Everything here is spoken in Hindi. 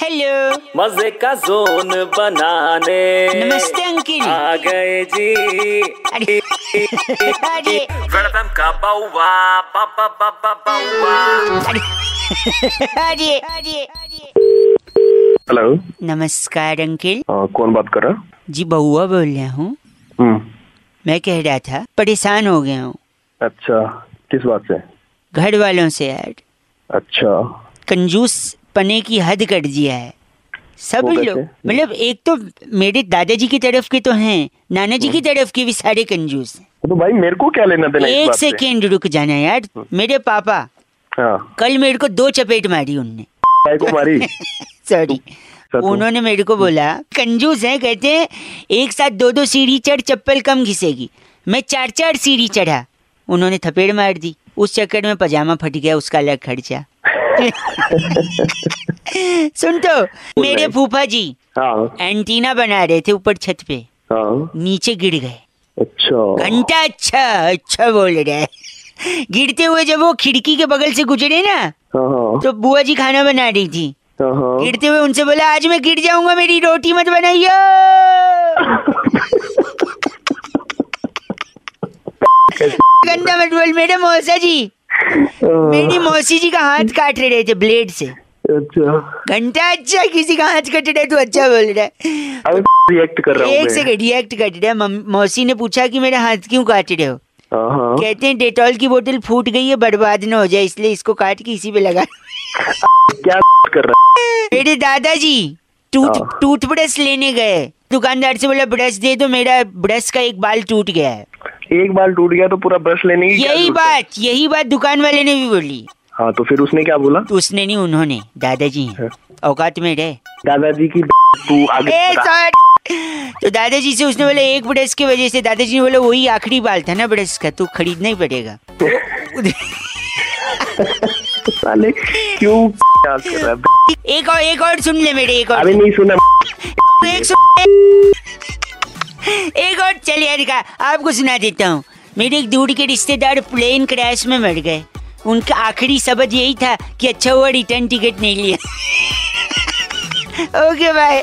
हेलो मज़े का जोन बनाने। नमस्ते अंकिल। आ गए जी। अरे अरे। वेलकम का बाउवा बाबा बाबा बाउवा। अरे अरे अरे। अरे हेलो नमस्कार अंकिल। कौन बात कर रहा? जी बउआ बोल रहा हूँ। हम्म। मैं कह रहा था परेशान हो गया हूँ। अच्छा किस बात से? घर वालों से यार। अच्छा। कंजूस पने की हद कर दिया है। सब लोग मतलब एक तो मेरे दादाजी की तरफ़ के तो हैं नाना जी की तरफ़ के भी सारे कंजूस हैं। तो भाई मेरे को क्या लेना देना एक सेकेंड रुक जाना यार मेरे पापा हाँ। कल मेरे को दो चपेट मारी उनने। को मारी? सॉरी तो- उन्होंने मेरे को बोला कंजूस है कहते हैं एक साथ दो दो सीढ़ी चढ़ चप्पल कम घिसेगी। मैं चार चार सीढ़ी चढ़ा उन्होंने थपेड़ मार दी। उस चक्कर में पजामा फट गया उसका अलग खर्चा। सुन तो मेरे फूफा जी हाँ। एंटीना बना रहे थे ऊपर छत पे। हाँ। नीचे गिर गए। अच्छा। घंटा अच्छा अच्छा बोल रहे गिरते हुए जब वो खिड़की के बगल से गुजरे ना हाँ तो बुआ जी खाना बना रही थी। गिरते हुए उनसे बोला आज मैं गिर जाऊँगा मेरी रोटी मत बनाइयो। गंदा मत बोल मेरे मौसा जी। मेरी मौसी जी का हाथ काट रहे थे ब्लेड से। अच्छा। घंटा अच्छा किसी का हाथ कट रहा है तो अच्छा बोल रहा है। रिएक्ट कर रहा हूँ एक सेकंड रिएक्ट कर रहा है। मौसी ने पूछा कि मेरा हाथ क्यों काट रहे हो? हाँ हाँ। कहते हैं डेटॉल की बोतल फूट गई है बर्बाद ना हो जाए इसलिए इसको काट के इसी पे लगा। क्या कर रहा है? मेरे दादाजी टूथ हाँ। टूथब्रश लेने गए। दुकानदार से बोला ब्रश दे दो मेरा ब्रश का एक बाल टूट गया है। एक बाल टूट गया तो पूरा ब्रश लेने की यही बात यही बात दुकान वाले ने भी बोली। हाँ तो फिर उसने क्या बोला? तो उसने नहीं उन्होंने दादाजी औकात में रहे। दादाजी की तू आगे तो दादाजी से उसने बोला एक ब्रश की वजह से दादाजी ने बोला वही आखिरी बाल था ना ब्रश का तू खरीदना ही पड़ेगा। साले क्यों कर रहा है? एक और एक और सुन ले मेरे एक और। अरे नहीं सुना। एक सुन एक और चल यार का आपको सुना देता हूँ। मेरे एक दूर के रिश्तेदार प्लेन क्रैश में मर गए। उनका आखिरी शब्द यही था कि अच्छा हुआ रिटर्न टिकट नहीं लिया। Okay bye